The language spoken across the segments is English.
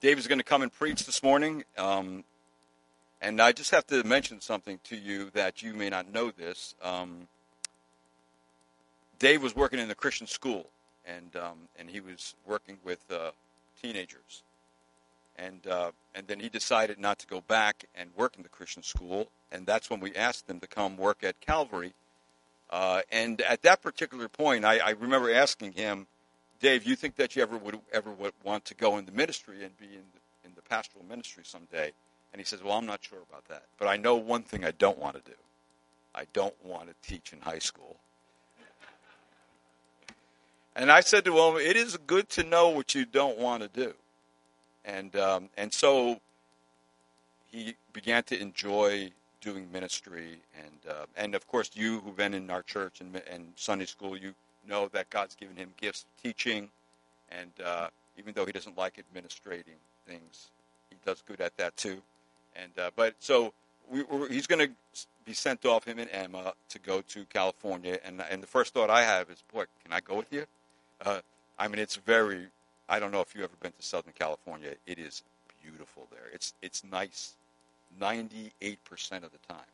Dave is going to come and preach this morning. Um, and I just have to mention something to you that you may not know this. Um, Dave was working in a Christian school, and um, and he was working with uh, teenagers, and uh, and then he decided not to go back and work in the Christian school, and that's when we asked him to come work at Calvary. Uh, and at that particular point, I, I remember asking him, Dave, you think that you ever would ever would want to go into ministry and be in the, in the pastoral ministry someday? And he says, Well, I'm not sure about that. But I know one thing I don't want to do. I don't want to teach in high school. And I said to him, It is good to know what you don't want to do. And, um, and so he began to enjoy doing ministry. And, uh, and of course, you who've been in our church and, and Sunday school, you know that God's given him gifts of teaching. And uh, even though he doesn't like administrating things, he does good at that too. And uh, but so we, he's going to be sent off him and Emma to go to California. And and the first thought I have is, boy, can I go with you? Uh, I mean, it's very. I don't know if you've ever been to Southern California. It is beautiful there. It's it's nice, ninety eight percent of the time.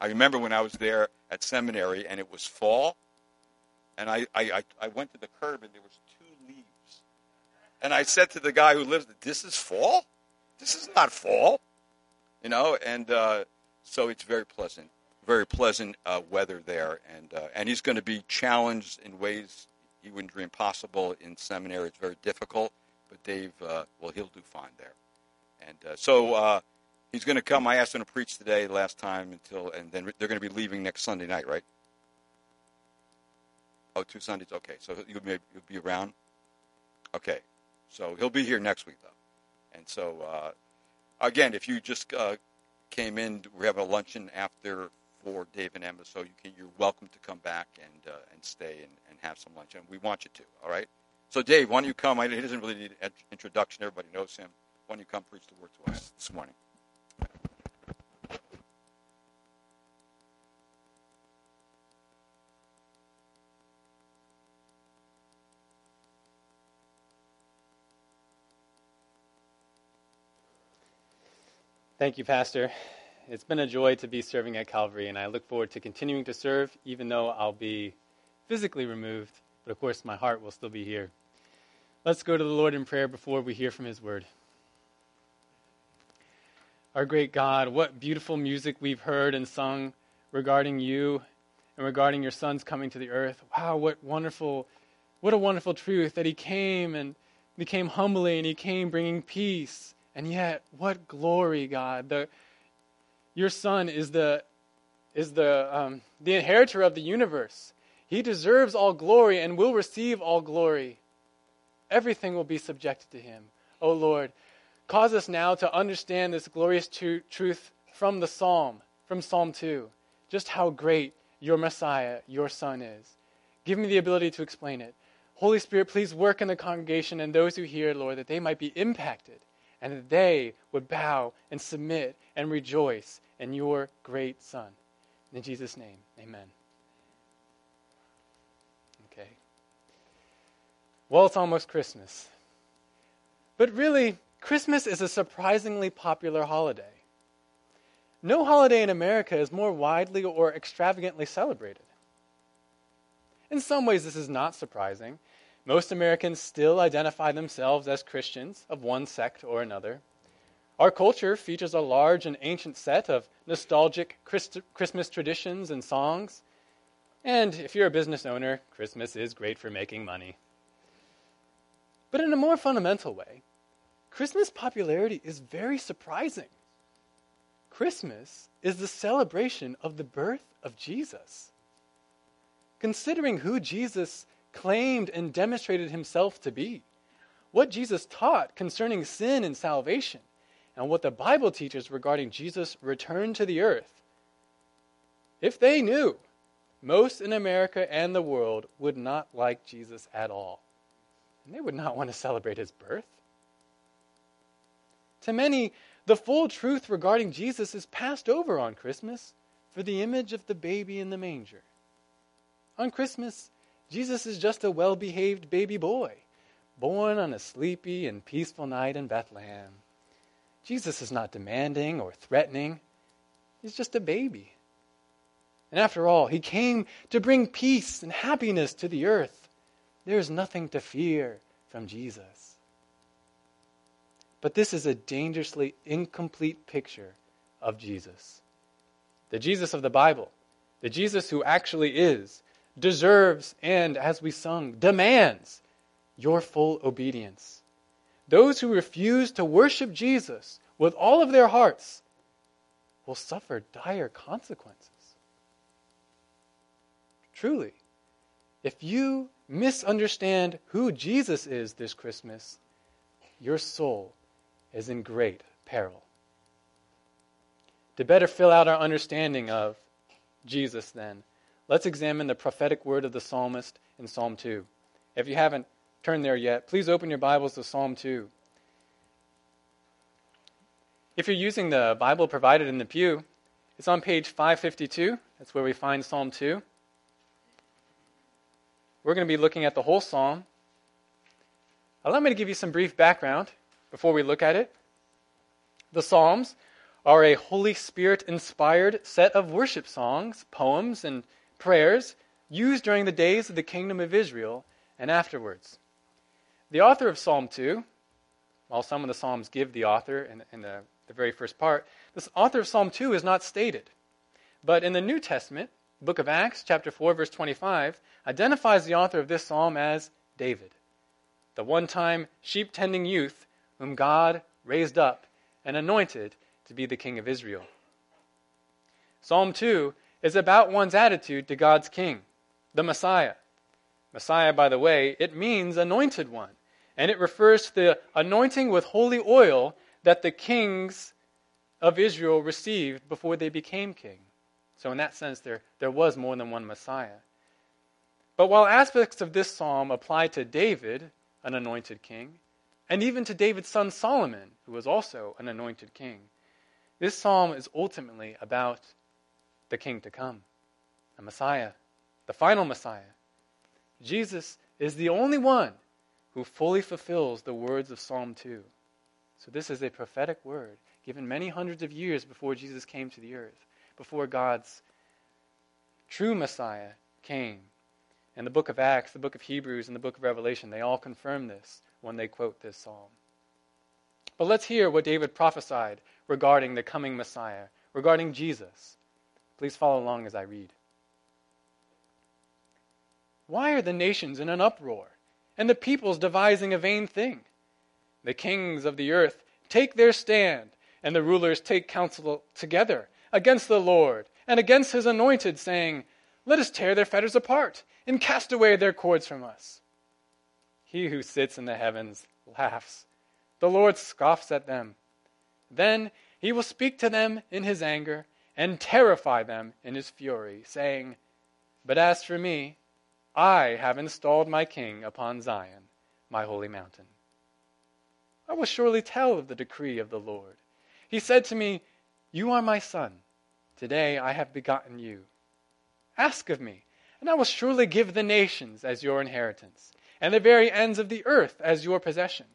I remember when I was there at seminary and it was fall, and I, I, I went to the curb and there was two leaves. And I said to the guy who lives, "This is fall. This is not fall." you know, and uh, so it's very pleasant, very pleasant uh, weather there, and uh, and he's going to be challenged in ways he wouldn't dream possible in seminary. It's very difficult, but Dave, uh, well, he'll do fine there, and uh, so uh, he's going to come. I asked him to preach today, last time until, and then they're going to be leaving next Sunday night, right? Oh, two Sundays. Okay, so you'll you'll be around. Okay, so he'll be here next week though, and so again, if you just uh, came in, we have a luncheon after for Dave and Emma, so you can, you're welcome to come back and uh, and stay and, and have some lunch, and we want you to. All right. So Dave, why don't you come? I, he doesn't really need an introduction. Everybody knows him. Why don't you come preach the word to us this morning? Thank you, Pastor. It's been a joy to be serving at Calvary, and I look forward to continuing to serve, even though I'll be physically removed. But of course, my heart will still be here. Let's go to the Lord in prayer before we hear from His word. Our great God, what beautiful music we've heard and sung regarding you and regarding your Son's coming to the earth. Wow, what wonderful, what a wonderful truth that He came and became humbly and He came bringing peace and yet, what glory, God! The, your Son is the is the um, the inheritor of the universe. He deserves all glory and will receive all glory. Everything will be subjected to him. O oh Lord, cause us now to understand this glorious tr- truth from the Psalm, from Psalm 2, just how great your Messiah, your Son is. Give me the ability to explain it. Holy Spirit, please work in the congregation and those who hear, Lord, that they might be impacted and that they would bow and submit and rejoice in your great Son. In Jesus' name, amen. Okay. Well, it's almost Christmas. But really, Christmas is a surprisingly popular holiday. No holiday in America is more widely or extravagantly celebrated. In some ways, this is not surprising. Most Americans still identify themselves as Christians of one sect or another. Our culture features a large and ancient set of nostalgic Christ- Christmas traditions and songs. And if you're a business owner, Christmas is great for making money. But in a more fundamental way, Christmas popularity is very surprising. Christmas is the celebration of the birth of Jesus. Considering who Jesus claimed and demonstrated himself to be, what Jesus taught concerning sin and salvation, and what the Bible teaches regarding Jesus' return to the earth. If they knew, most in America and the world would not like Jesus at all. And they would not want to celebrate his birth. To many, the full truth regarding Jesus is passed over on Christmas for the image of the baby in the manger. On Christmas, Jesus is just a well behaved baby boy, born on a sleepy and peaceful night in Bethlehem. Jesus is not demanding or threatening, he's just a baby. And after all, he came to bring peace and happiness to the earth. There is nothing to fear from Jesus. But this is a dangerously incomplete picture of Jesus. The Jesus of the Bible, the Jesus who actually is, deserves, and as we sung, demands your full obedience. Those who refuse to worship Jesus with all of their hearts will suffer dire consequences. Truly, if you misunderstand who Jesus is this Christmas, your soul is in great peril. To better fill out our understanding of Jesus, then, let's examine the prophetic word of the psalmist in Psalm 2. If you haven't turned there yet, please open your Bibles to Psalm 2. If you're using the Bible provided in the pew, it's on page 552. That's where we find Psalm 2. We're going to be looking at the whole psalm. Allow me to give you some brief background before we look at it. The Psalms are a Holy Spirit inspired set of worship songs, poems, and prayers used during the days of the kingdom of Israel and afterwards. The author of Psalm 2, while some of the Psalms give the author in, in the, the very first part, the author of Psalm 2 is not stated. But in the New Testament, book of Acts, chapter 4, verse 25, identifies the author of this psalm as David, the one time sheep tending youth whom God raised up and anointed to be the king of Israel. Psalm 2 is about one's attitude to God's king, the Messiah. Messiah, by the way, it means anointed one, and it refers to the anointing with holy oil that the kings of Israel received before they became king. So, in that sense, there, there was more than one Messiah. But while aspects of this psalm apply to David, an anointed king, and even to David's son Solomon, who was also an anointed king, this psalm is ultimately about the king to come, the Messiah, the final Messiah. Jesus is the only one who fully fulfills the words of Psalm 2. So, this is a prophetic word given many hundreds of years before Jesus came to the earth, before God's true Messiah came. And the book of Acts, the book of Hebrews, and the book of Revelation, they all confirm this when they quote this psalm. But let's hear what David prophesied regarding the coming Messiah, regarding Jesus. Please follow along as I read. Why are the nations in an uproar, and the peoples devising a vain thing? The kings of the earth take their stand, and the rulers take counsel together against the Lord and against his anointed, saying, Let us tear their fetters apart and cast away their cords from us. He who sits in the heavens laughs. The Lord scoffs at them. Then he will speak to them in his anger and terrify them in his fury, saying, But as for me, I have installed my king upon Zion, my holy mountain. I will surely tell of the decree of the Lord. He said to me, You are my son. Today I have begotten you. Ask of me, and I will surely give the nations as your inheritance and the very ends of the earth as your possession.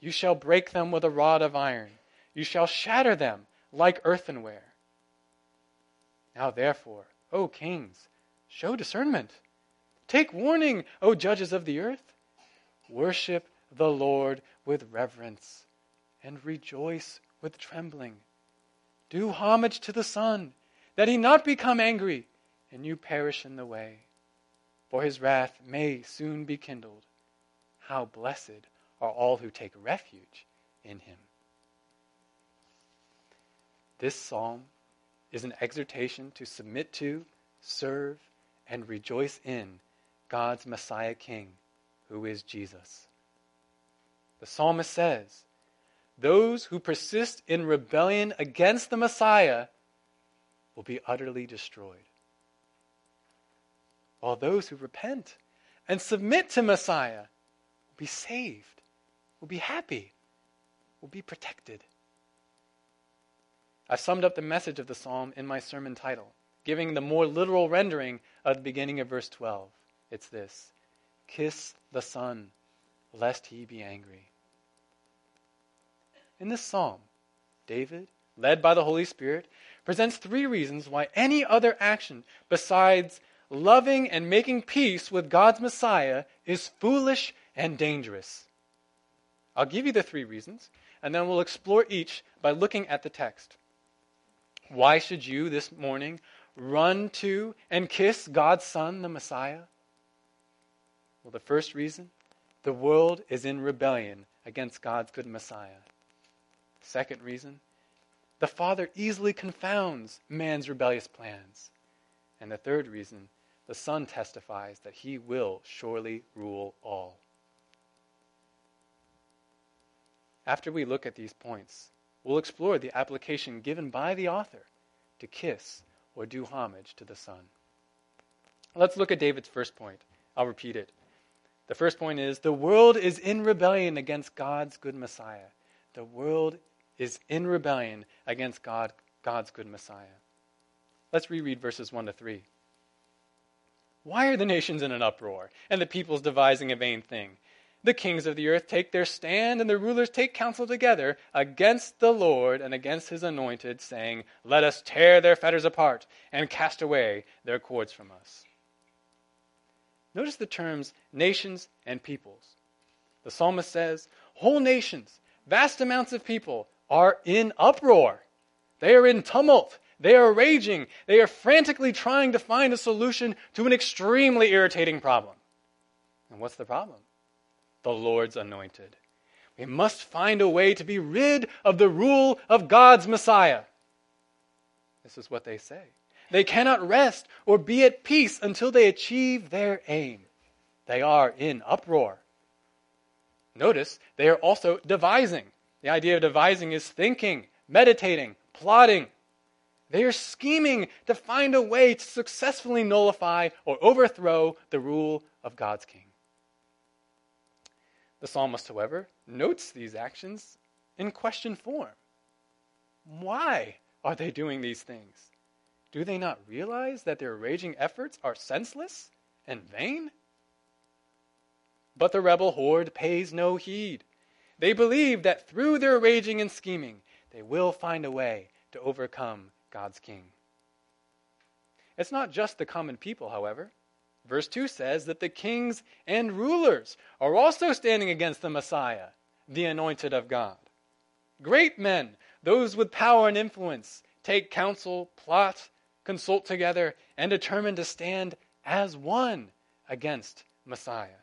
You shall break them with a rod of iron, you shall shatter them like earthenware. Now, therefore, O kings, show discernment. Take warning, O judges of the earth. Worship the Lord with reverence and rejoice with trembling. Do homage to the Son, that he not become angry and you perish in the way for his wrath may soon be kindled. How blessed are all who take refuge in him. This psalm is an exhortation to submit to, serve, and rejoice in God's Messiah King, who is Jesus. The psalmist says, Those who persist in rebellion against the Messiah will be utterly destroyed while those who repent and submit to Messiah will be saved, will be happy, will be protected. I summed up the message of the psalm in my sermon title, giving the more literal rendering of the beginning of verse 12. It's this Kiss the Son, lest he be angry. In this psalm, David, led by the Holy Spirit, presents three reasons why any other action besides loving and making peace with God's Messiah is foolish and dangerous. I'll give you the three reasons, and then we'll explore each by looking at the text. Why should you this morning run to and kiss God's Son, the Messiah? Well, the first reason the world is in rebellion against God's good Messiah. Second reason the Father easily confounds man's rebellious plans. And the third reason the Son testifies that he will surely rule all. After we look at these points, we'll explore the application given by the author to kiss or do homage to the Son. Let's look at David's first point. I'll repeat it. The first point is the world is in rebellion against God's good Messiah. The world is in rebellion against God, God's good Messiah. Let's reread verses 1 to 3. Why are the nations in an uproar, and the peoples devising a vain thing? The kings of the earth take their stand, and the rulers take counsel together against the Lord and against his anointed, saying, Let us tear their fetters apart and cast away their cords from us. Notice the terms nations and peoples. The psalmist says, Whole nations, vast amounts of people, are in uproar. They are in tumult. They are raging. They are frantically trying to find a solution to an extremely irritating problem. And what's the problem? The Lord's anointed. We must find a way to be rid of the rule of God's Messiah. This is what they say. They cannot rest or be at peace until they achieve their aim. They are in uproar. Notice they are also devising. The idea of devising is thinking, meditating, plotting. They are scheming to find a way to successfully nullify or overthrow the rule of God's king. The psalmist, however, notes these actions in question form. Why are they doing these things? Do they not realize that their raging efforts are senseless and vain? But the rebel horde pays no heed. They believe that through their raging and scheming, they will find a way to overcome God's king. It's not just the common people, however. Verse 2 says that the kings and rulers are also standing against the Messiah, the anointed of God. Great men, those with power and influence, take counsel, plot, consult together, and determine to stand as one against Messiah.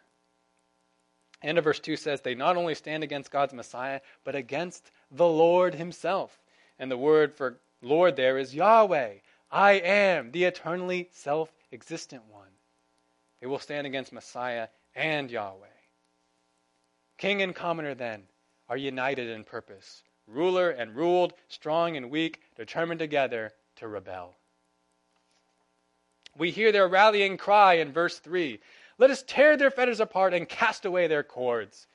And verse 2 says they not only stand against God's Messiah, but against the Lord himself. And the word for Lord there is Yahweh. I am the eternally self existent one. They will stand against Messiah and Yahweh. King and commoner, then, are united in purpose, ruler and ruled, strong and weak, determined together to rebel. We hear their rallying cry in verse 3 Let us tear their fetters apart and cast away their cords.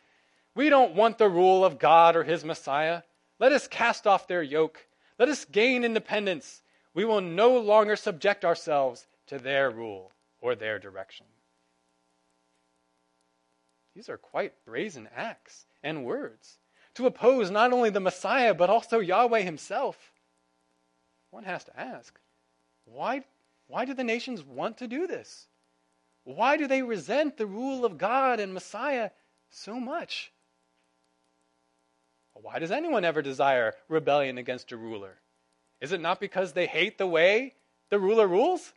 We don't want the rule of God or his Messiah. Let us cast off their yoke. Let us gain independence. We will no longer subject ourselves to their rule or their direction. These are quite brazen acts and words to oppose not only the Messiah, but also Yahweh himself. One has to ask why, why do the nations want to do this? Why do they resent the rule of God and Messiah so much? Why does anyone ever desire rebellion against a ruler? Is it not because they hate the way the ruler rules?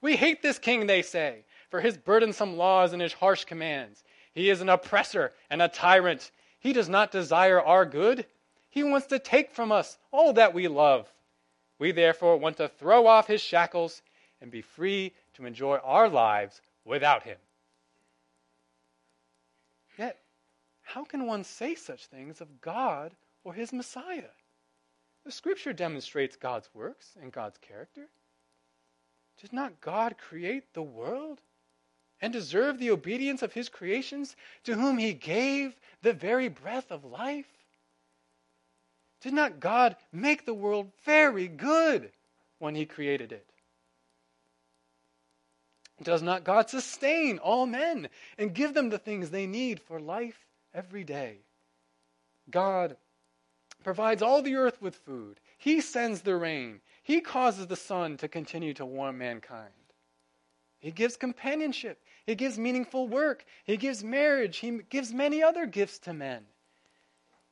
We hate this king, they say for his burdensome laws and his harsh commands. He is an oppressor and a tyrant. He does not desire our good. He wants to take from us all that we love. We therefore want to throw off his shackles and be free to enjoy our lives without him. Yet, how can one say such things of God or his Messiah? The scripture demonstrates God's works and God's character. Did not God create the world and deserve the obedience of his creations to whom he gave the very breath of life? Did not God make the world very good when he created it? Does not God sustain all men and give them the things they need for life every day? God provides all the earth with food. He sends the rain. He causes the sun to continue to warm mankind. He gives companionship. He gives meaningful work. He gives marriage. He gives many other gifts to men.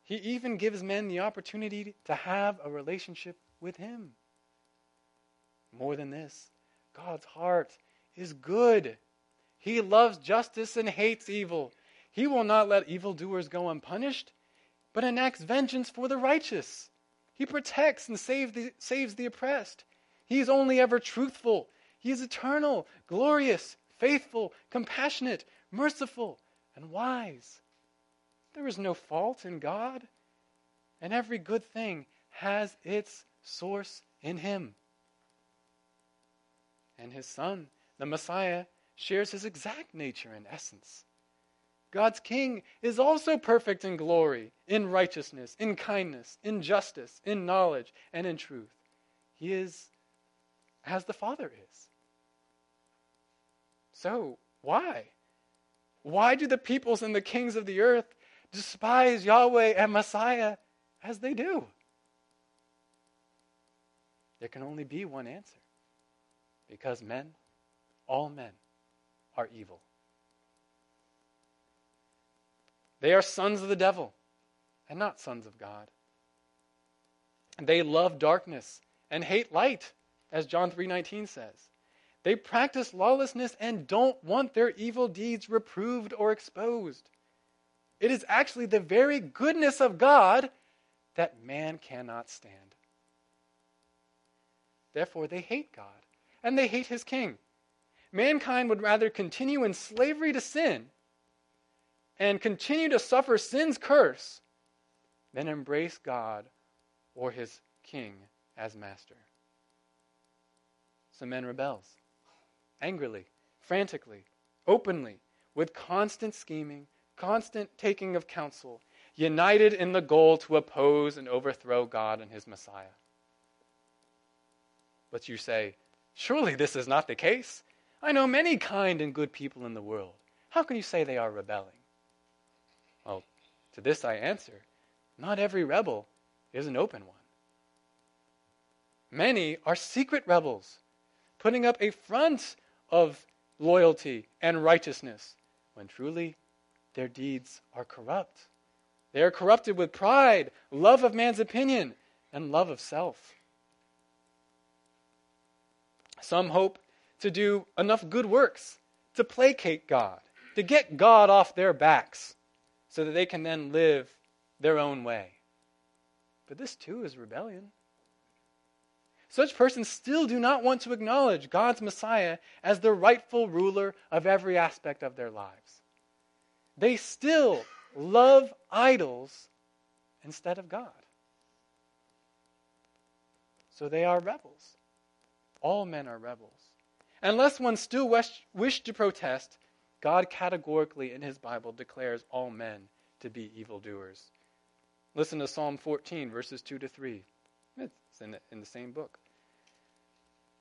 He even gives men the opportunity to have a relationship with Him. More than this, God's heart is good. He loves justice and hates evil. He will not let evildoers go unpunished, but enacts vengeance for the righteous. He protects and save the, saves the oppressed. He is only ever truthful. He is eternal, glorious, faithful, compassionate, merciful, and wise. There is no fault in God, and every good thing has its source in Him. And His Son, the Messiah, shares His exact nature and essence. God's king is also perfect in glory, in righteousness, in kindness, in justice, in knowledge, and in truth. He is as the Father is. So, why? Why do the peoples and the kings of the earth despise Yahweh and Messiah as they do? There can only be one answer. Because men, all men, are evil. They are sons of the devil and not sons of God. They love darkness and hate light, as John 3:19 says. They practice lawlessness and don't want their evil deeds reproved or exposed. It is actually the very goodness of God that man cannot stand. Therefore, they hate God and they hate his king. Mankind would rather continue in slavery to sin and continue to suffer sin's curse than embrace God or his king as master. So men rebels angrily, frantically, openly, with constant scheming, constant taking of counsel, united in the goal to oppose and overthrow God and his Messiah. But you say, surely this is not the case. I know many kind and good people in the world. How can you say they are rebelling? Well, to this I answer not every rebel is an open one. Many are secret rebels, putting up a front of loyalty and righteousness, when truly their deeds are corrupt. They are corrupted with pride, love of man's opinion, and love of self. Some hope to do enough good works to placate God, to get God off their backs so that they can then live their own way. But this too is rebellion. Such persons still do not want to acknowledge God's Messiah as the rightful ruler of every aspect of their lives. They still love idols instead of God. So they are rebels. All men are rebels. Unless one still wish, wish to protest, God categorically in his Bible declares all men to be evildoers. Listen to Psalm 14, verses 2 to 3. It's in the, in the same book.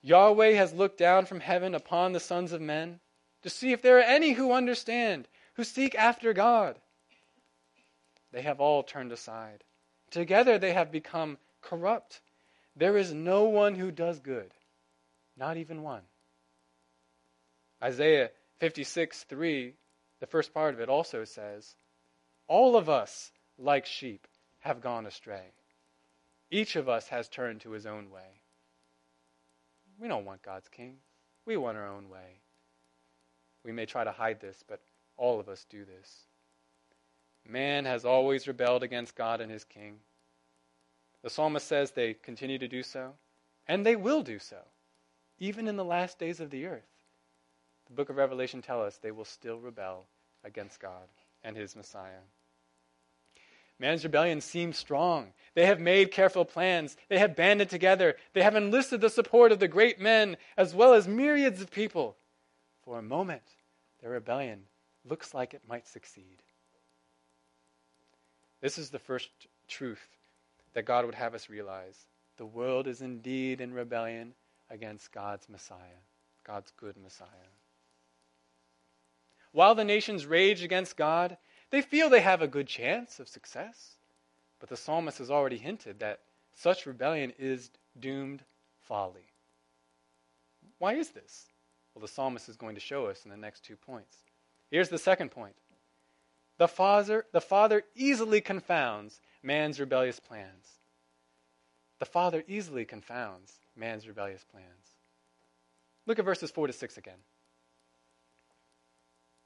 Yahweh has looked down from heaven upon the sons of men to see if there are any who understand, who seek after God. They have all turned aside. Together they have become corrupt. There is no one who does good, not even one. Isaiah 56 3, the first part of it also says, All of us, like sheep, have gone astray. Each of us has turned to his own way. We don't want God's king. We want our own way. We may try to hide this, but all of us do this. Man has always rebelled against God and his king. The psalmist says they continue to do so, and they will do so, even in the last days of the earth the book of Revelation tells us they will still rebel against God and his Messiah. Man's rebellion seems strong. They have made careful plans. They have banded together. They have enlisted the support of the great men as well as myriads of people. For a moment, their rebellion looks like it might succeed. This is the first truth that God would have us realize. The world is indeed in rebellion against God's Messiah, God's good Messiah. While the nations rage against God, they feel they have a good chance of success. But the psalmist has already hinted that such rebellion is doomed folly. Why is this? Well, the psalmist is going to show us in the next two points. Here's the second point the father, the father easily confounds man's rebellious plans. The father easily confounds man's rebellious plans. Look at verses 4 to 6 again.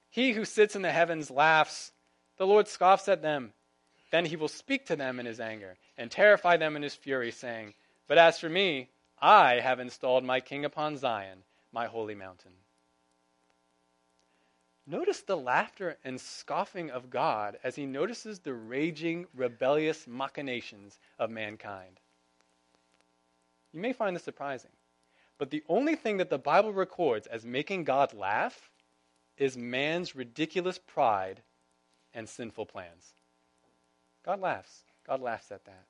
He who sits in the heavens laughs. The Lord scoffs at them. Then he will speak to them in his anger and terrify them in his fury, saying, But as for me, I have installed my king upon Zion, my holy mountain. Notice the laughter and scoffing of God as he notices the raging, rebellious machinations of mankind. You may find this surprising, but the only thing that the Bible records as making God laugh is man's ridiculous pride and sinful plans. God laughs. God laughs at that.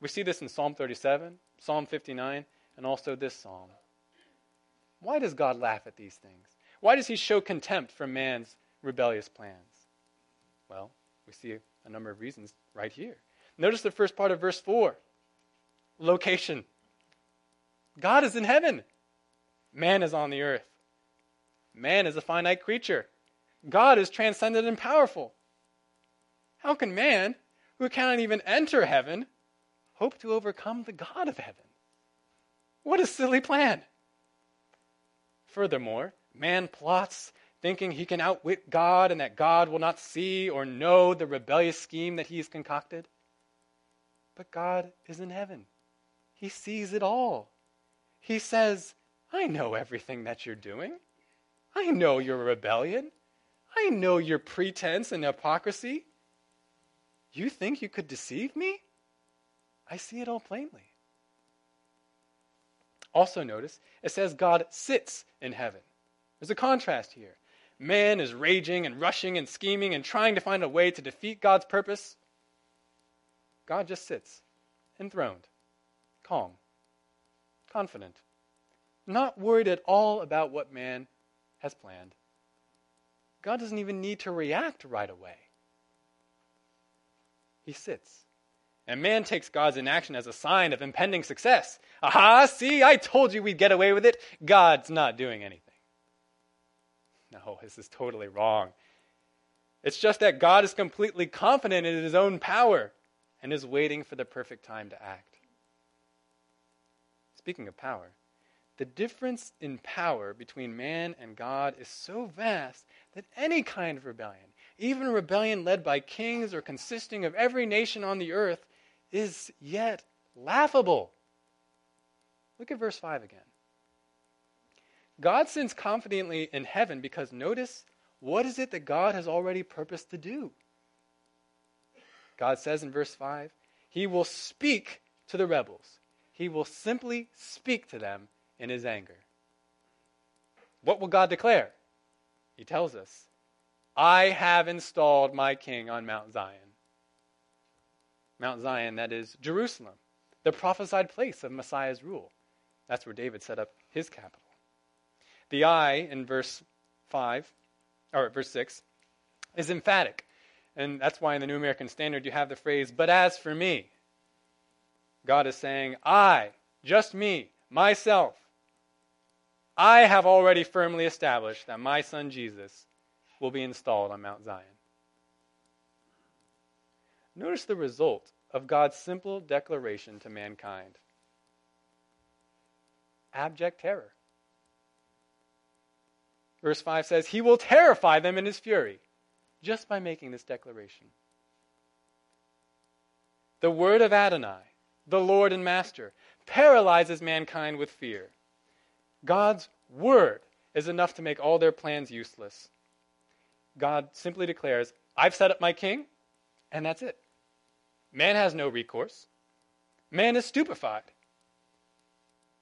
We see this in Psalm 37, Psalm 59, and also this psalm. Why does God laugh at these things? Why does he show contempt for man's rebellious plans? Well, we see a number of reasons right here. Notice the first part of verse 4 location. God is in heaven, man is on the earth. Man is a finite creature. God is transcendent and powerful. How can man, who cannot even enter heaven, hope to overcome the God of heaven? What a silly plan. Furthermore, man plots thinking he can outwit God and that God will not see or know the rebellious scheme that he has concocted. But God is in heaven, He sees it all. He says, I know everything that you're doing. I know your rebellion. I know your pretense and hypocrisy. You think you could deceive me? I see it all plainly. Also, notice it says God sits in heaven. There's a contrast here. Man is raging and rushing and scheming and trying to find a way to defeat God's purpose. God just sits, enthroned, calm, confident, not worried at all about what man has planned. God doesn't even need to react right away. He sits. And man takes God's inaction as a sign of impending success. Aha, see, I told you we'd get away with it. God's not doing anything. No, this is totally wrong. It's just that God is completely confident in his own power and is waiting for the perfect time to act. Speaking of power, the difference in power between man and God is so vast that any kind of rebellion, even a rebellion led by kings or consisting of every nation on the earth, is yet laughable. Look at verse 5 again. God sits confidently in heaven because notice what is it that God has already purposed to do? God says in verse 5 He will speak to the rebels, He will simply speak to them in His anger. What will God declare? He tells us, I have installed my king on Mount Zion. Mount Zion, that is Jerusalem, the prophesied place of Messiah's rule. That's where David set up his capital. The I in verse 5, or verse 6, is emphatic. And that's why in the New American Standard you have the phrase, but as for me. God is saying, I, just me, myself, I have already firmly established that my son Jesus will be installed on Mount Zion. Notice the result of God's simple declaration to mankind abject terror. Verse 5 says, He will terrify them in His fury just by making this declaration. The word of Adonai, the Lord and Master, paralyzes mankind with fear. God's word is enough to make all their plans useless. God simply declares, I've set up my king, and that's it. Man has no recourse. Man is stupefied.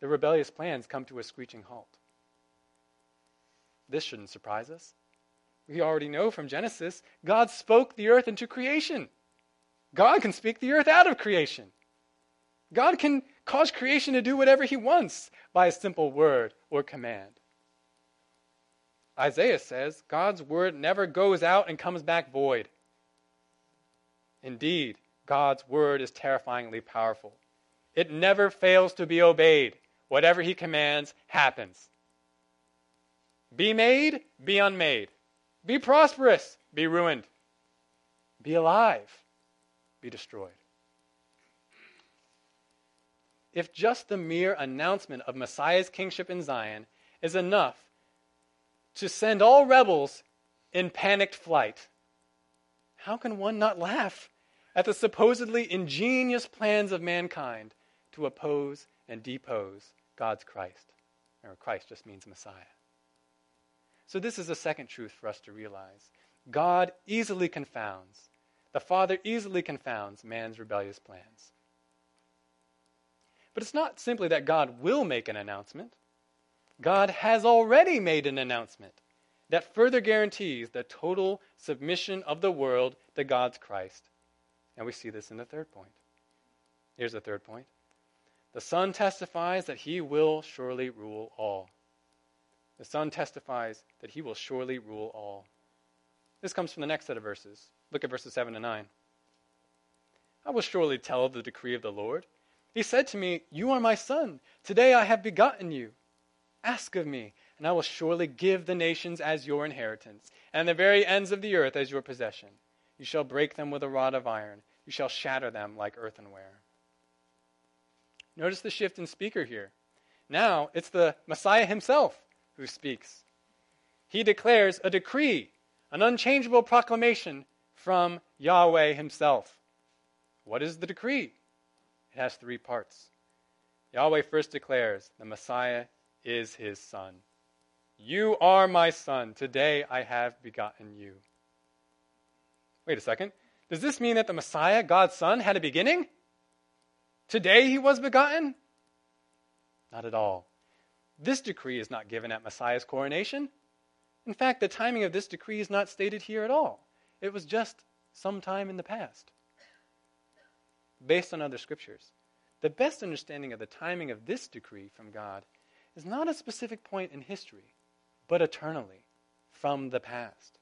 The rebellious plans come to a screeching halt. This shouldn't surprise us. We already know from Genesis, God spoke the earth into creation. God can speak the earth out of creation. God can cause creation to do whatever he wants by a simple word or command. Isaiah says God's word never goes out and comes back void. Indeed, God's word is terrifyingly powerful. It never fails to be obeyed. Whatever he commands happens. Be made, be unmade. Be prosperous, be ruined. Be alive, be destroyed. If just the mere announcement of Messiah's kingship in Zion is enough to send all rebels in panicked flight, how can one not laugh at the supposedly ingenious plans of mankind to oppose and depose God's Christ? Or Christ just means Messiah. So, this is a second truth for us to realize. God easily confounds, the Father easily confounds man's rebellious plans. But it's not simply that God will make an announcement. God has already made an announcement that further guarantees the total submission of the world to God's Christ. And we see this in the third point. Here's the third point the Son testifies that he will surely rule all. The Son testifies that he will surely rule all. This comes from the next set of verses. Look at verses 7 and 9. I will surely tell of the decree of the Lord. He said to me, You are my son. Today I have begotten you. Ask of me, and I will surely give the nations as your inheritance, and the very ends of the earth as your possession. You shall break them with a rod of iron, you shall shatter them like earthenware. Notice the shift in speaker here. Now it's the Messiah himself who speaks. He declares a decree, an unchangeable proclamation from Yahweh himself. What is the decree? It has three parts. Yahweh first declares the Messiah is his son. You are my son. Today I have begotten you. Wait a second. Does this mean that the Messiah, God's son, had a beginning? Today he was begotten? Not at all. This decree is not given at Messiah's coronation. In fact, the timing of this decree is not stated here at all. It was just some time in the past. Based on other scriptures, the best understanding of the timing of this decree from God is not a specific point in history, but eternally, from the past.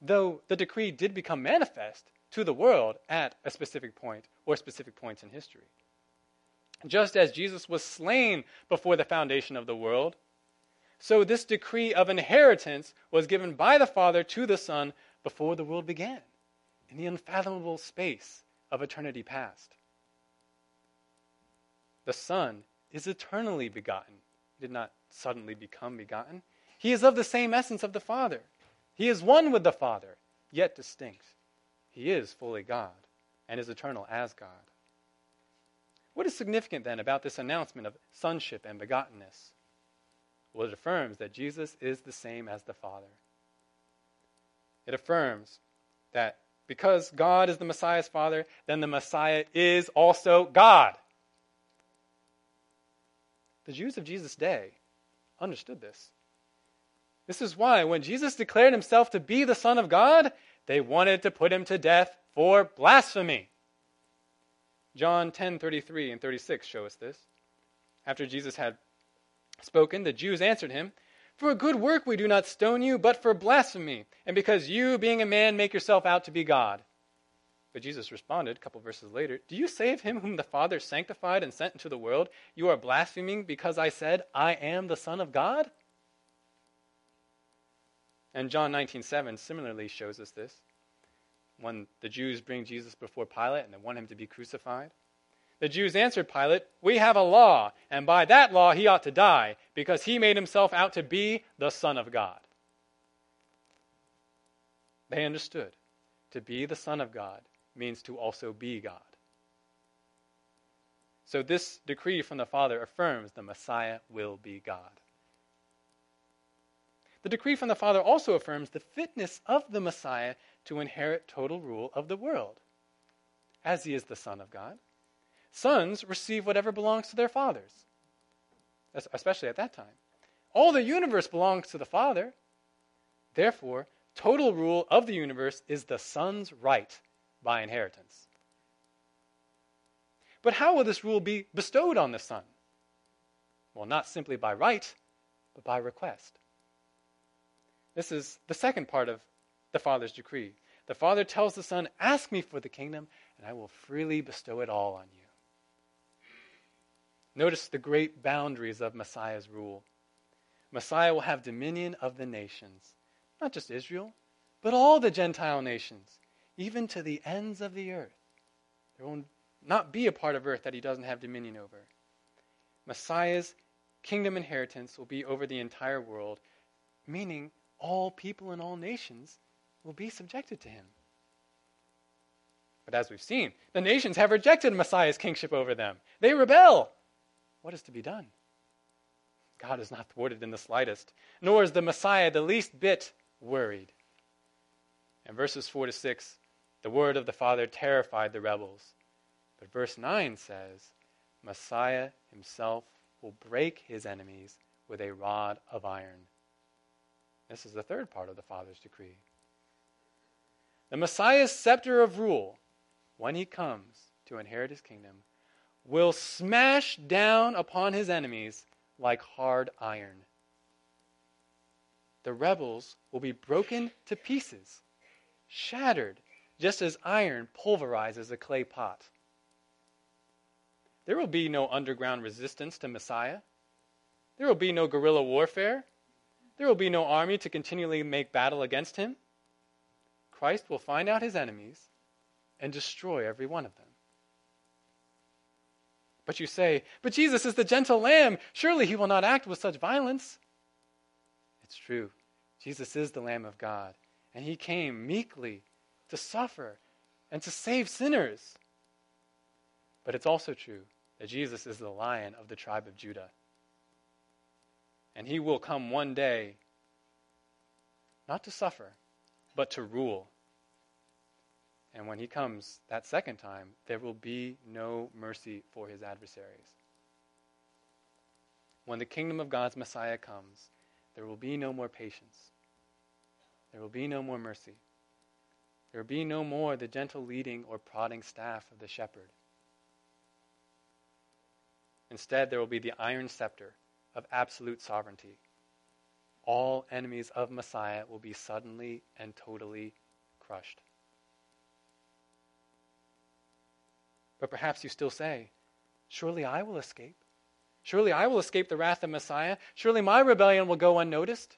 Though the decree did become manifest to the world at a specific point or specific points in history. Just as Jesus was slain before the foundation of the world, so this decree of inheritance was given by the Father to the Son before the world began, in the unfathomable space of eternity past. The Son is eternally begotten. He did not suddenly become begotten. He is of the same essence of the Father. He is one with the Father, yet distinct. He is fully God and is eternal as God. What is significant then about this announcement of sonship and begottenness? Well, it affirms that Jesus is the same as the Father. It affirms that because God is the Messiah's Father, then the Messiah is also God. The Jews of Jesus' day understood this. This is why, when Jesus declared himself to be the Son of God, they wanted to put him to death for blasphemy. John 10 33 and 36 show us this. After Jesus had spoken, the Jews answered him, For a good work we do not stone you, but for blasphemy, and because you, being a man, make yourself out to be God. But Jesus responded a couple verses later Do you say of him whom the Father sanctified and sent into the world, You are blaspheming because I said, I am the Son of God? And John 19:7 similarly shows us this. When the Jews bring Jesus before Pilate and they want him to be crucified, the Jews answered Pilate, We have a law, and by that law he ought to die, because he made himself out to be the Son of God. They understood. To be the Son of God means to also be God. So this decree from the Father affirms the Messiah will be God. The decree from the Father also affirms the fitness of the Messiah to inherit total rule of the world, as he is the Son of God. Sons receive whatever belongs to their fathers, especially at that time. All the universe belongs to the Father. Therefore, total rule of the universe is the Son's right by inheritance. But how will this rule be bestowed on the Son? Well, not simply by right, but by request. This is the second part of the Father's decree. The Father tells the Son, Ask me for the kingdom, and I will freely bestow it all on you. Notice the great boundaries of Messiah's rule. Messiah will have dominion of the nations, not just Israel, but all the Gentile nations, even to the ends of the earth. There will not be a part of earth that he doesn't have dominion over. Messiah's kingdom inheritance will be over the entire world, meaning all people and all nations will be subjected to him. But as we've seen, the nations have rejected Messiah's kingship over them. They rebel. What is to be done? God is not thwarted in the slightest, nor is the Messiah the least bit worried. In verses 4 to 6, the word of the Father terrified the rebels. But verse 9 says, Messiah himself will break his enemies with a rod of iron. This is the third part of the Father's decree. The Messiah's scepter of rule, when he comes to inherit his kingdom, will smash down upon his enemies like hard iron. The rebels will be broken to pieces, shattered, just as iron pulverizes a clay pot. There will be no underground resistance to Messiah. There will be no guerrilla warfare. There will be no army to continually make battle against him. Christ will find out his enemies and destroy every one of them. But you say, But Jesus is the gentle lamb. Surely he will not act with such violence. It's true. Jesus is the Lamb of God, and he came meekly to suffer and to save sinners. But it's also true that Jesus is the lion of the tribe of Judah. And he will come one day not to suffer, but to rule. And when he comes that second time, there will be no mercy for his adversaries. When the kingdom of God's Messiah comes, there will be no more patience. There will be no more mercy. There will be no more the gentle leading or prodding staff of the shepherd. Instead, there will be the iron scepter of absolute sovereignty. All enemies of Messiah will be suddenly and totally crushed. But perhaps you still say, Surely I will escape. Surely I will escape the wrath of Messiah. Surely my rebellion will go unnoticed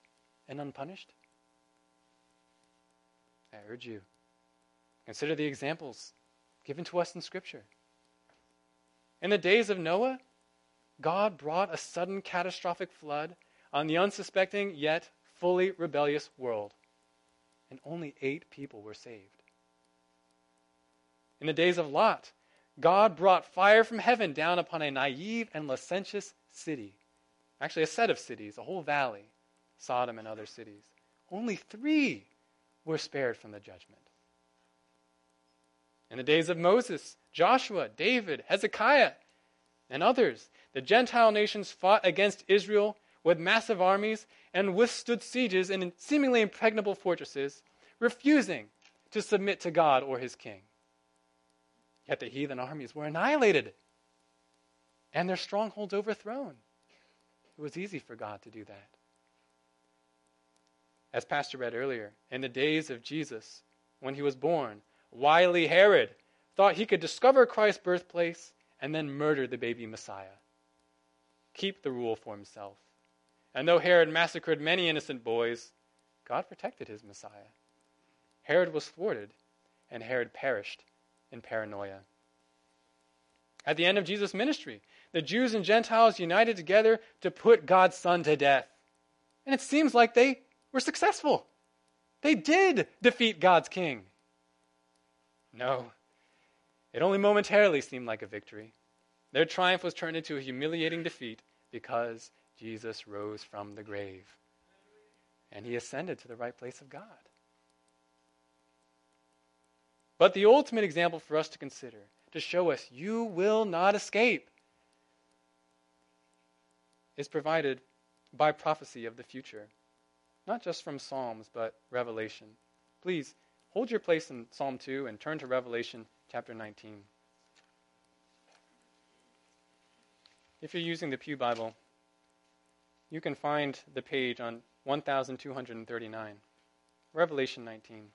and unpunished. I urge you, consider the examples given to us in Scripture. In the days of Noah, God brought a sudden catastrophic flood on the unsuspecting yet fully rebellious world, and only eight people were saved. In the days of Lot, God brought fire from heaven down upon a naive and licentious city. Actually, a set of cities, a whole valley, Sodom and other cities. Only three were spared from the judgment. In the days of Moses, Joshua, David, Hezekiah, and others, the Gentile nations fought against Israel with massive armies and withstood sieges in seemingly impregnable fortresses, refusing to submit to God or his king. Yet the heathen armies were annihilated and their strongholds overthrown. It was easy for God to do that. As Pastor read earlier, in the days of Jesus, when he was born, wily Herod thought he could discover Christ's birthplace and then murder the baby Messiah. Keep the rule for himself. And though Herod massacred many innocent boys, God protected his Messiah. Herod was thwarted, and Herod perished in paranoia. At the end of Jesus' ministry, the Jews and Gentiles united together to put God's Son to death. And it seems like they were successful. They did defeat God's King. No, it only momentarily seemed like a victory. Their triumph was turned into a humiliating defeat because Jesus rose from the grave and he ascended to the right place of God. But the ultimate example for us to consider, to show us you will not escape, is provided by prophecy of the future, not just from Psalms, but Revelation. Please hold your place in Psalm 2 and turn to Revelation chapter 19. If you're using the Pew Bible, you can find the page on 1239. Revelation 19.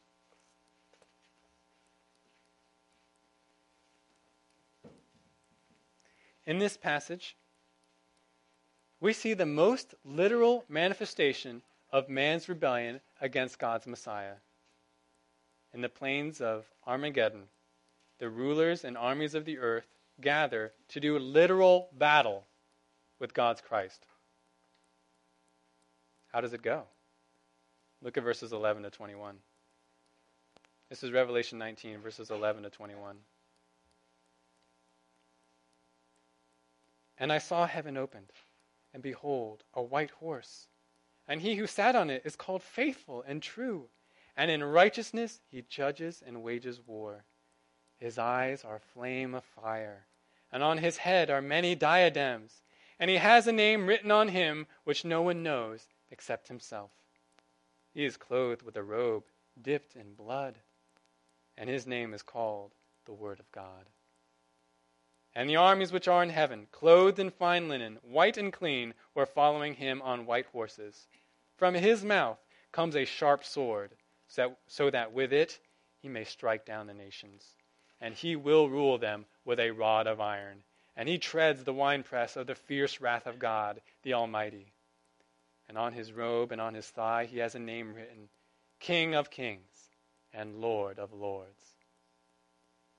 In this passage, we see the most literal manifestation of man's rebellion against God's Messiah. In the plains of Armageddon, the rulers and armies of the earth gather to do literal battle with God's Christ. How does it go? Look at verses 11 to 21. This is Revelation 19, verses 11 to 21. And I saw heaven opened, and behold, a white horse. And he who sat on it is called faithful and true, and in righteousness he judges and wages war. His eyes are flame of fire, and on his head are many diadems, and he has a name written on him which no one knows except himself. He is clothed with a robe dipped in blood, and his name is called the Word of God. And the armies which are in heaven, clothed in fine linen, white and clean, were following him on white horses. From his mouth comes a sharp sword, so that with it he may strike down the nations. And he will rule them with a rod of iron. And he treads the winepress of the fierce wrath of God, the Almighty. And on his robe and on his thigh he has a name written King of Kings and Lord of Lords.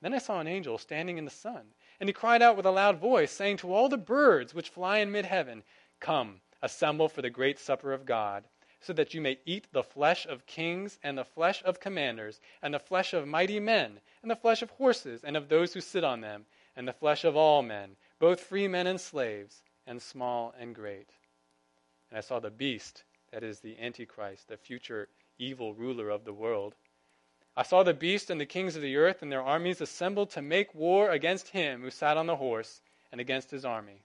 Then I saw an angel standing in the sun and he cried out with a loud voice, saying to all the birds which fly in mid heaven, Come, assemble for the great supper of God, so that you may eat the flesh of kings, and the flesh of commanders, and the flesh of mighty men, and the flesh of horses, and of those who sit on them, and the flesh of all men, both free men and slaves, and small and great. And I saw the beast, that is the Antichrist, the future evil ruler of the world I saw the beast and the kings of the earth and their armies assembled to make war against him who sat on the horse and against his army.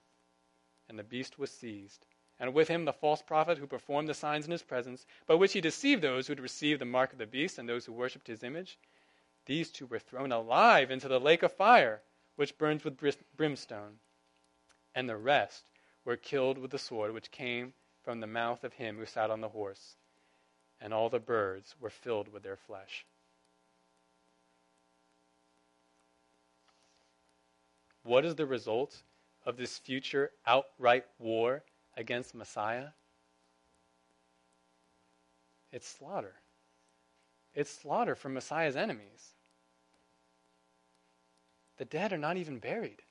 And the beast was seized, and with him the false prophet who performed the signs in his presence, by which he deceived those who had received the mark of the beast and those who worshipped his image. These two were thrown alive into the lake of fire, which burns with brimstone. And the rest were killed with the sword which came from the mouth of him who sat on the horse. And all the birds were filled with their flesh. What is the result of this future outright war against Messiah? It's slaughter. It's slaughter for Messiah's enemies. The dead are not even buried.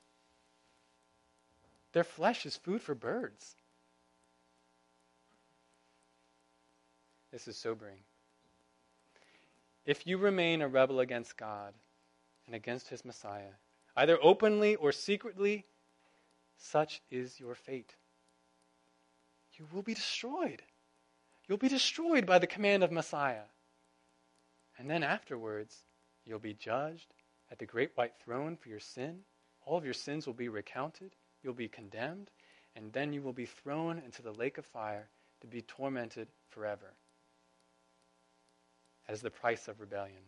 Their flesh is food for birds. This is sobering. If you remain a rebel against God and against his Messiah, either openly or secretly, such is your fate. You will be destroyed. You'll be destroyed by the command of Messiah. And then afterwards, you'll be judged at the great white throne for your sin. All of your sins will be recounted. You'll be condemned. And then you will be thrown into the lake of fire to be tormented forever as the price of rebellion.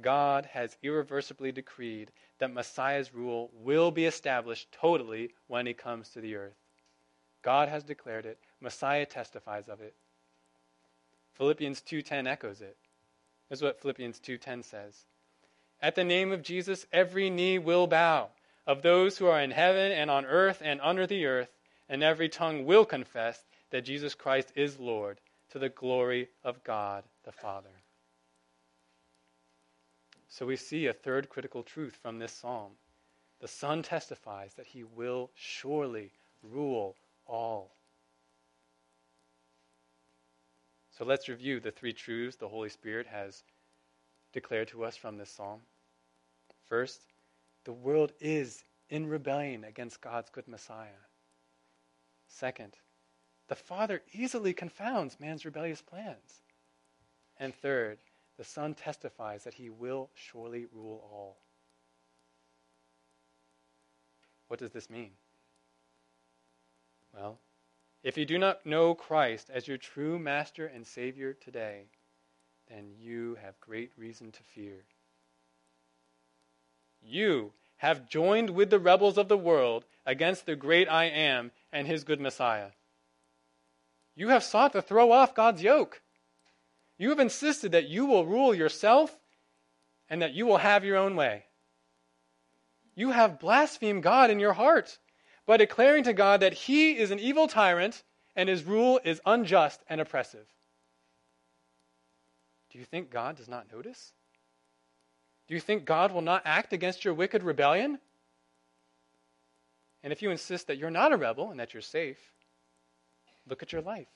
God has irreversibly decreed that Messiah's rule will be established totally when he comes to the earth. God has declared it. Messiah testifies of it. Philippians 2:10 echoes it. This is what Philippians 2:10 says. At the name of Jesus every knee will bow of those who are in heaven and on earth and under the earth, and every tongue will confess that Jesus Christ is Lord to the glory of God the Father. So we see a third critical truth from this psalm. The Son testifies that he will surely rule all. So let's review the three truths the Holy Spirit has declared to us from this psalm. First, the world is in rebellion against God's good Messiah. Second, the Father easily confounds man's rebellious plans. And third, the Son testifies that he will surely rule all. What does this mean? Well, if you do not know Christ as your true Master and Savior today, then you have great reason to fear. You have joined with the rebels of the world against the great I am and his good Messiah. You have sought to throw off God's yoke. You have insisted that you will rule yourself and that you will have your own way. You have blasphemed God in your heart by declaring to God that he is an evil tyrant and his rule is unjust and oppressive. Do you think God does not notice? Do you think God will not act against your wicked rebellion? And if you insist that you're not a rebel and that you're safe, look at your life.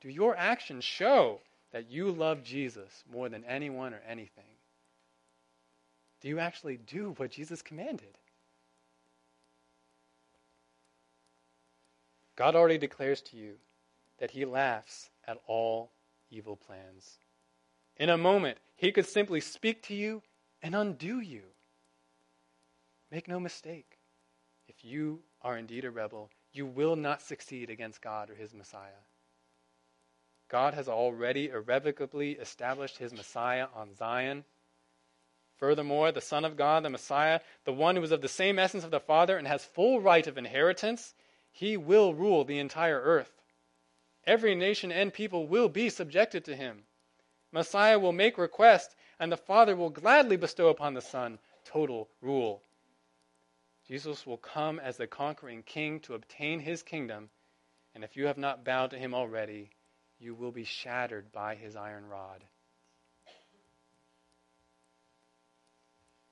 Do your actions show that you love Jesus more than anyone or anything? Do you actually do what Jesus commanded? God already declares to you that he laughs at all evil plans. In a moment, he could simply speak to you and undo you. Make no mistake. If you are indeed a rebel, you will not succeed against God or his Messiah. God has already irrevocably established his Messiah on Zion. Furthermore, the Son of God, the Messiah, the one who is of the same essence of the Father and has full right of inheritance, he will rule the entire earth. Every nation and people will be subjected to him. Messiah will make request, and the Father will gladly bestow upon the Son total rule. Jesus will come as the conquering king to obtain his kingdom, and if you have not bowed to him already, you will be shattered by his iron rod.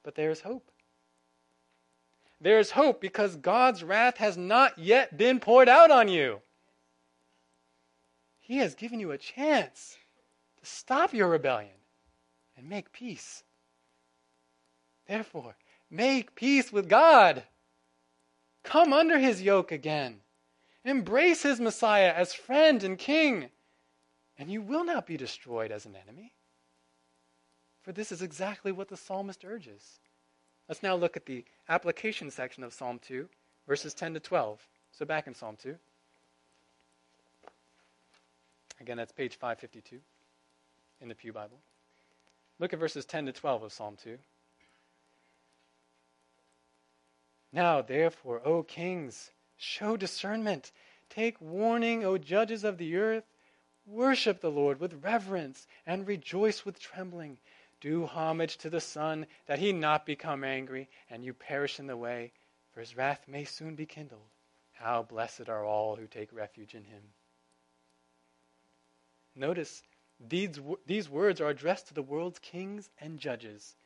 But there is hope. There is hope because God's wrath has not yet been poured out on you. He has given you a chance to stop your rebellion and make peace. Therefore, make peace with God. Come under his yoke again. Embrace his Messiah as friend and king, and you will not be destroyed as an enemy. For this is exactly what the psalmist urges. Let's now look at the application section of Psalm 2, verses 10 to 12. So back in Psalm 2. Again, that's page 552 in the Pew Bible. Look at verses 10 to 12 of Psalm 2. Now, therefore, O kings, show discernment. Take warning, O judges of the earth. Worship the Lord with reverence and rejoice with trembling. Do homage to the Son, that he not become angry, and you perish in the way, for his wrath may soon be kindled. How blessed are all who take refuge in him. Notice these, these words are addressed to the world's kings and judges.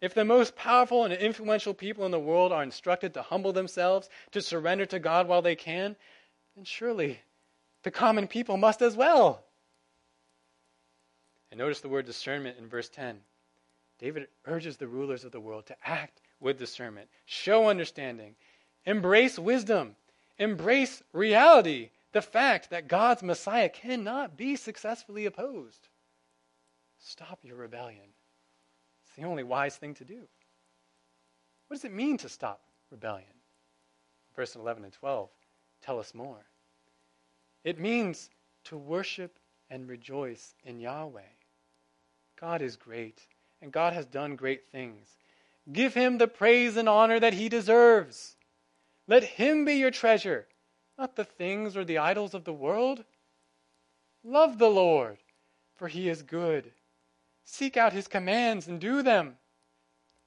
If the most powerful and influential people in the world are instructed to humble themselves, to surrender to God while they can, then surely the common people must as well. And notice the word discernment in verse 10. David urges the rulers of the world to act with discernment, show understanding, embrace wisdom, embrace reality, the fact that God's Messiah cannot be successfully opposed. Stop your rebellion. It's the only wise thing to do. What does it mean to stop rebellion? Verse 11 and 12 tell us more. It means to worship and rejoice in Yahweh. God is great, and God has done great things. Give him the praise and honor that he deserves. Let him be your treasure, not the things or the idols of the world. Love the Lord, for he is good. Seek out his commands and do them.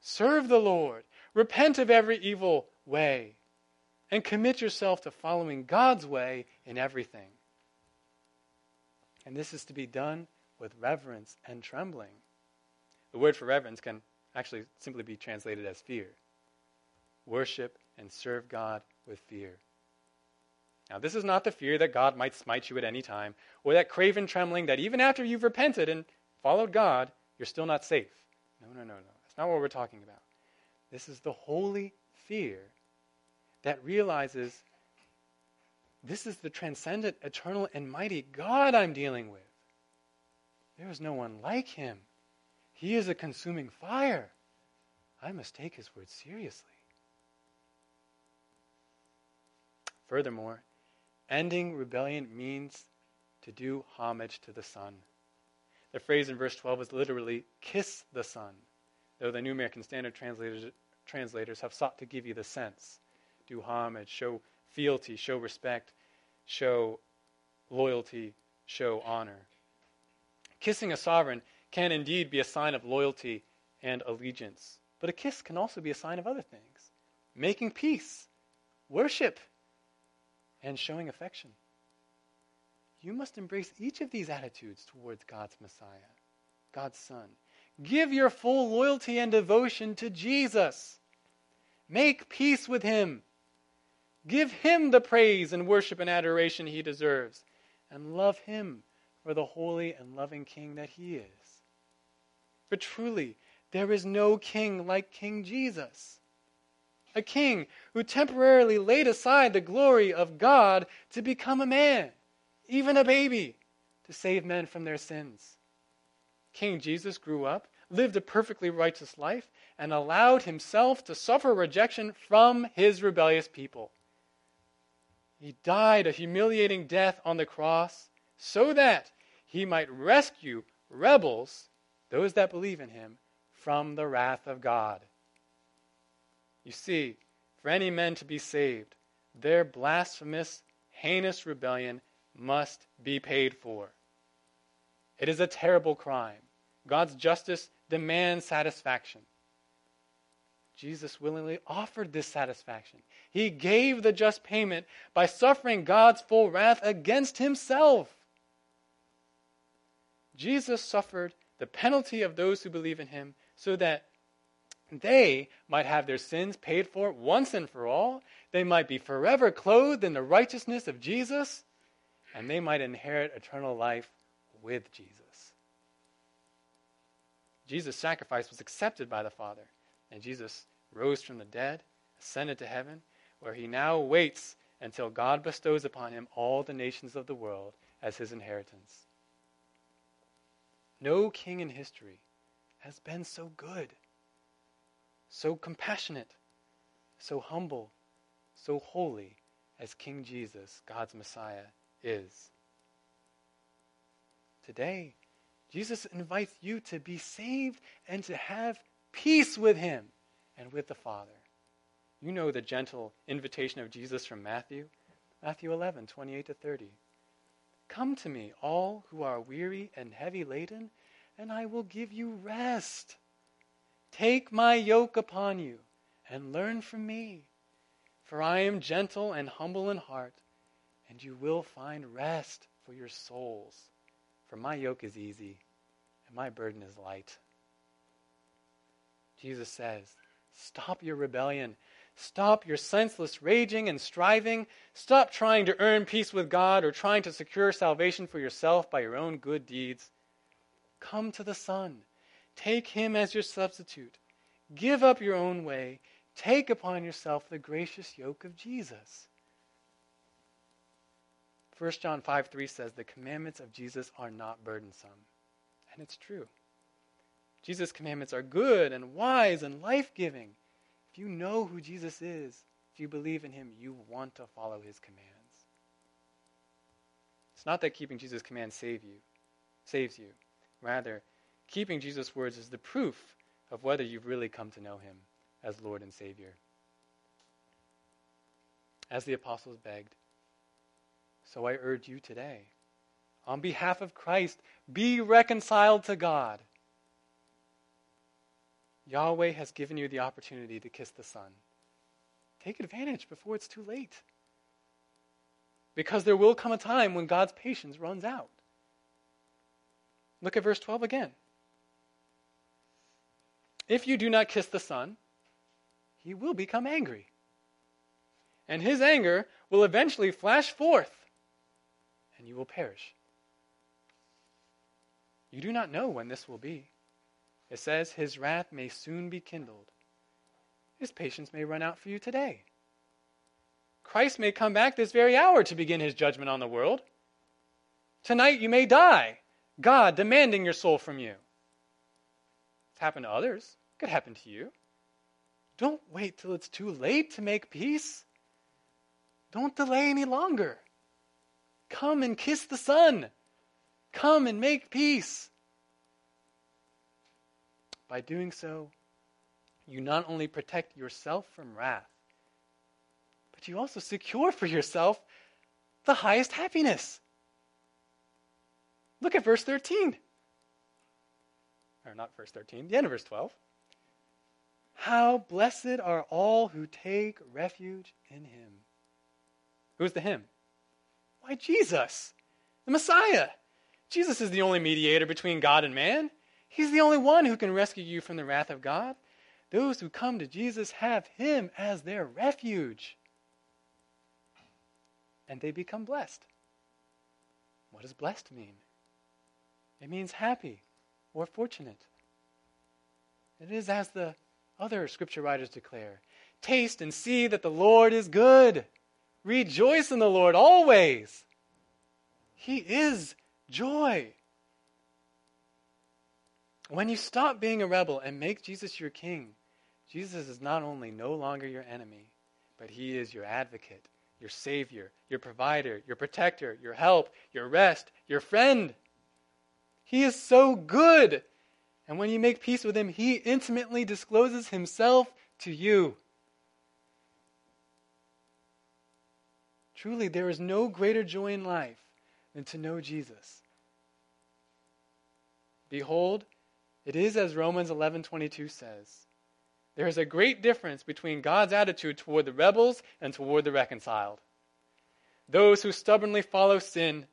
Serve the Lord. Repent of every evil way. And commit yourself to following God's way in everything. And this is to be done with reverence and trembling. The word for reverence can actually simply be translated as fear. Worship and serve God with fear. Now, this is not the fear that God might smite you at any time, or that craven trembling that even after you've repented and followed God, you're still not safe. No, no, no, no. That's not what we're talking about. This is the holy fear that realizes this is the transcendent, eternal, and mighty God I'm dealing with. There is no one like him. He is a consuming fire. I must take his word seriously. Furthermore, ending rebellion means to do homage to the Son. The phrase in verse 12 is literally kiss the Son, though the New American Standard translators, translators have sought to give you the sense. Do homage, show fealty, show respect, show loyalty show honor. Kissing a sovereign can indeed be a sign of loyalty and allegiance, but a kiss can also be a sign of other things making peace, worship, and showing affection. You must embrace each of these attitudes towards God's Messiah, God's Son. Give your full loyalty and devotion to Jesus. Make peace with him. Give him the praise and worship and adoration he deserves. And love him for the holy and loving king that he is. For truly, there is no king like King Jesus. A king who temporarily laid aside the glory of God to become a man, even a baby, to save men from their sins. King Jesus grew up, lived a perfectly righteous life, and allowed himself to suffer rejection from his rebellious people. He died a humiliating death on the cross so that he might rescue rebels, those that believe in him, from the wrath of God. You see, for any men to be saved, their blasphemous, heinous rebellion must be paid for. It is a terrible crime. God's justice demands satisfaction. Jesus willingly offered this satisfaction. He gave the just payment by suffering God's full wrath against himself. Jesus suffered the penalty of those who believe in him so that they might have their sins paid for once and for all. They might be forever clothed in the righteousness of Jesus, and they might inherit eternal life with Jesus. Jesus' sacrifice was accepted by the Father, and Jesus rose from the dead, ascended to heaven, where he now waits until God bestows upon him all the nations of the world as his inheritance. No king in history has been so good, so compassionate, so humble, so holy as King Jesus, God's Messiah, is. Today, Jesus invites you to be saved and to have peace with him and with the Father. You know the gentle invitation of Jesus from Matthew, Matthew 11, 28 to 30. Come to me, all who are weary and heavy laden, and I will give you rest. Take my yoke upon you and learn from me, for I am gentle and humble in heart, and you will find rest for your souls. For my yoke is easy and my burden is light. Jesus says, Stop your rebellion. Stop your senseless raging and striving. Stop trying to earn peace with God or trying to secure salvation for yourself by your own good deeds. Come to the Son. Take him as your substitute. Give up your own way. Take upon yourself the gracious yoke of Jesus. 1 John 5 3 says, The commandments of Jesus are not burdensome. And it's true. Jesus' commandments are good and wise and life giving. If you know who Jesus is, if you believe in him, you want to follow his commands. It's not that keeping Jesus' commands save you, saves you. Rather, keeping Jesus' words is the proof of whether you've really come to know him as Lord and Savior. As the apostles begged, so I urge you today, on behalf of Christ, be reconciled to God. Yahweh has given you the opportunity to kiss the Son. Take advantage before it's too late. Because there will come a time when God's patience runs out. Look at verse 12 again. If you do not kiss the Son, he will become angry. And his anger will eventually flash forth, and you will perish. You do not know when this will be. It says, His wrath may soon be kindled. His patience may run out for you today. Christ may come back this very hour to begin his judgment on the world. Tonight you may die, God demanding your soul from you. It's happened to others, it could happen to you. Don't wait till it's too late to make peace. Don't delay any longer. Come and kiss the Son. Come and make peace. By doing so, you not only protect yourself from wrath, but you also secure for yourself the highest happiness Look at verse 13. Or not verse 13, the end of verse 12. How blessed are all who take refuge in him. Who's the him? Why, Jesus, the Messiah. Jesus is the only mediator between God and man. He's the only one who can rescue you from the wrath of God. Those who come to Jesus have him as their refuge. And they become blessed. What does blessed mean? It means happy or fortunate. It is as the other scripture writers declare Taste and see that the Lord is good. Rejoice in the Lord always. He is joy. When you stop being a rebel and make Jesus your king, Jesus is not only no longer your enemy, but he is your advocate, your savior, your provider, your protector, your help, your rest, your friend. He is so good. And when you make peace with him, he intimately discloses himself to you. Truly, there is no greater joy in life than to know Jesus. Behold, it is as Romans 11:22 says. There is a great difference between God's attitude toward the rebels and toward the reconciled. Those who stubbornly follow sin,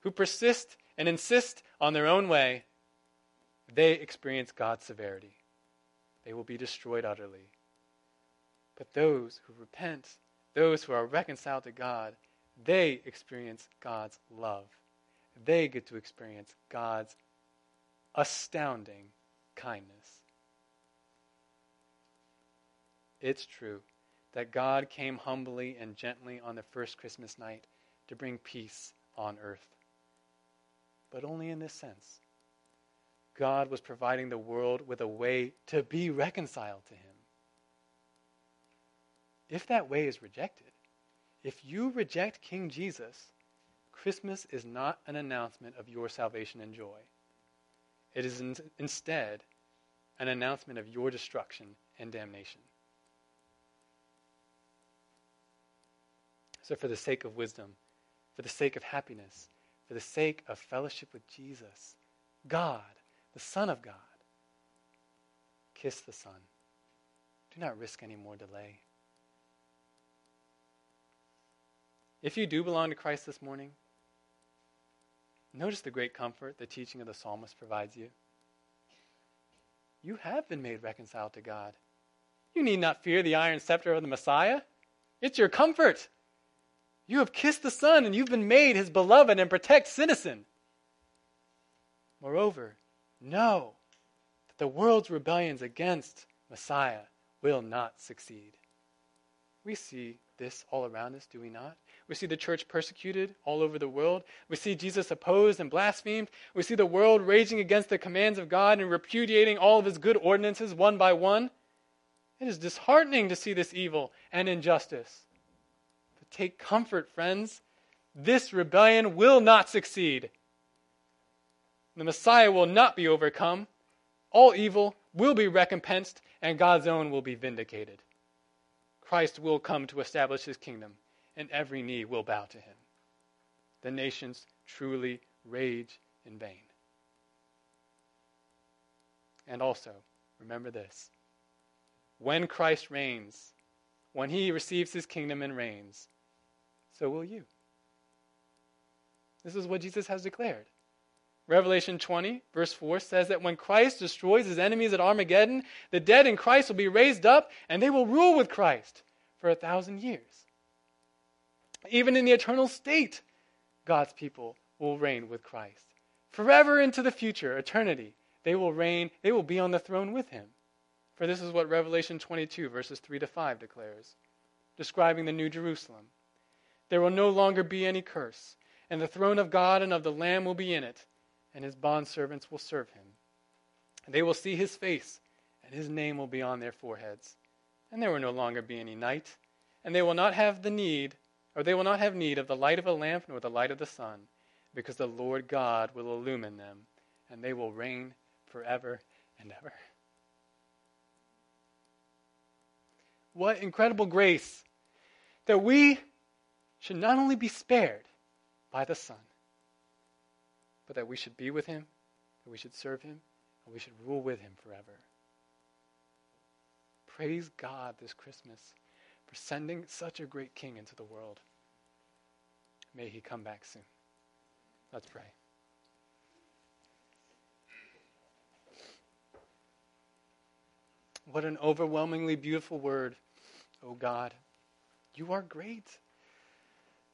who persist and insist on their own way, they experience God's severity. They will be destroyed utterly. But those who repent, those who are reconciled to God, they experience God's love. They get to experience God's astounding kindness. It's true that God came humbly and gently on the first Christmas night to bring peace on earth. But only in this sense. God was providing the world with a way to be reconciled to Him. If that way is rejected, if you reject King Jesus, Christmas is not an announcement of your salvation and joy. It is in, instead an announcement of your destruction and damnation. So, for the sake of wisdom, for the sake of happiness, for the sake of fellowship with Jesus, God, the Son of God, kiss the Son. Do not risk any more delay. If you do belong to Christ this morning, notice the great comfort the teaching of the psalmist provides you. You have been made reconciled to God. You need not fear the iron scepter of the Messiah. It's your comfort. You have kissed the Son, and you've been made his beloved and protect citizen. Moreover, know that the world's rebellions against Messiah will not succeed. We see this all around us, do we not? We see the church persecuted all over the world. We see Jesus opposed and blasphemed. We see the world raging against the commands of God and repudiating all of his good ordinances one by one. It is disheartening to see this evil and injustice. But take comfort, friends. This rebellion will not succeed. The Messiah will not be overcome. All evil will be recompensed, and God's own will be vindicated. Christ will come to establish his kingdom and every knee will bow to him. The nations truly rage in vain. And also, remember this when Christ reigns, when he receives his kingdom and reigns, so will you. This is what Jesus has declared. Revelation 20, verse 4 says that when Christ destroys his enemies at Armageddon, the dead in Christ will be raised up and they will rule with Christ for a thousand years. Even in the eternal state, God's people will reign with Christ. Forever into the future, eternity, they will reign, they will be on the throne with him. For this is what Revelation 22, verses 3 to 5 declares, describing the New Jerusalem. There will no longer be any curse, and the throne of God and of the Lamb will be in it, and his bondservants will serve him. And they will see his face, and his name will be on their foreheads. And there will no longer be any night, and they will not have the need or they will not have need of the light of a lamp nor the light of the sun, because the Lord God will illumine them, and they will reign forever and ever. What incredible grace that we should not only be spared by the Son, but that we should be with him, that we should serve him, and we should rule with him forever. Praise God this Christmas for sending such a great king into the world. May he come back soon. Let's pray. What an overwhelmingly beautiful word, oh God. You are great.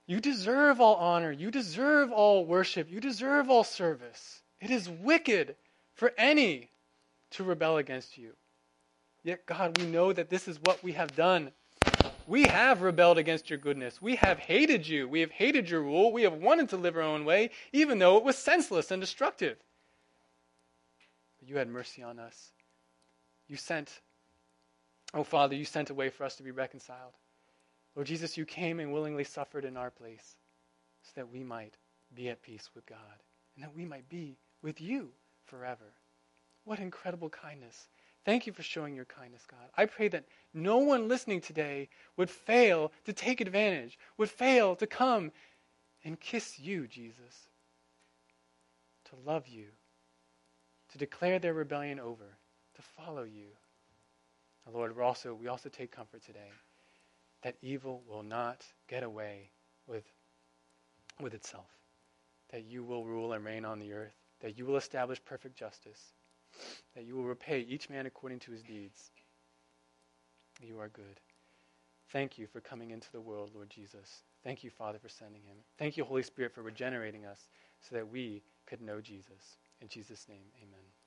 You deserve all honor. You deserve all worship. You deserve all service. It is wicked for any to rebel against you. Yet, God, we know that this is what we have done. We have rebelled against your goodness. We have hated you. We have hated your rule. We have wanted to live our own way, even though it was senseless and destructive. But you had mercy on us. You sent, oh Father, you sent a way for us to be reconciled. Lord Jesus, you came and willingly suffered in our place so that we might be at peace with God and that we might be with you forever. What incredible kindness. Thank you for showing your kindness, God. I pray that no one listening today would fail to take advantage, would fail to come and kiss you, Jesus, to love you, to declare their rebellion over, to follow you. Lord, we also, we also take comfort today that evil will not get away with, with itself, that you will rule and reign on the earth, that you will establish perfect justice, that you will repay each man according to his deeds. You are good. Thank you for coming into the world, Lord Jesus. Thank you, Father, for sending him. Thank you, Holy Spirit, for regenerating us so that we could know Jesus. In Jesus' name, amen.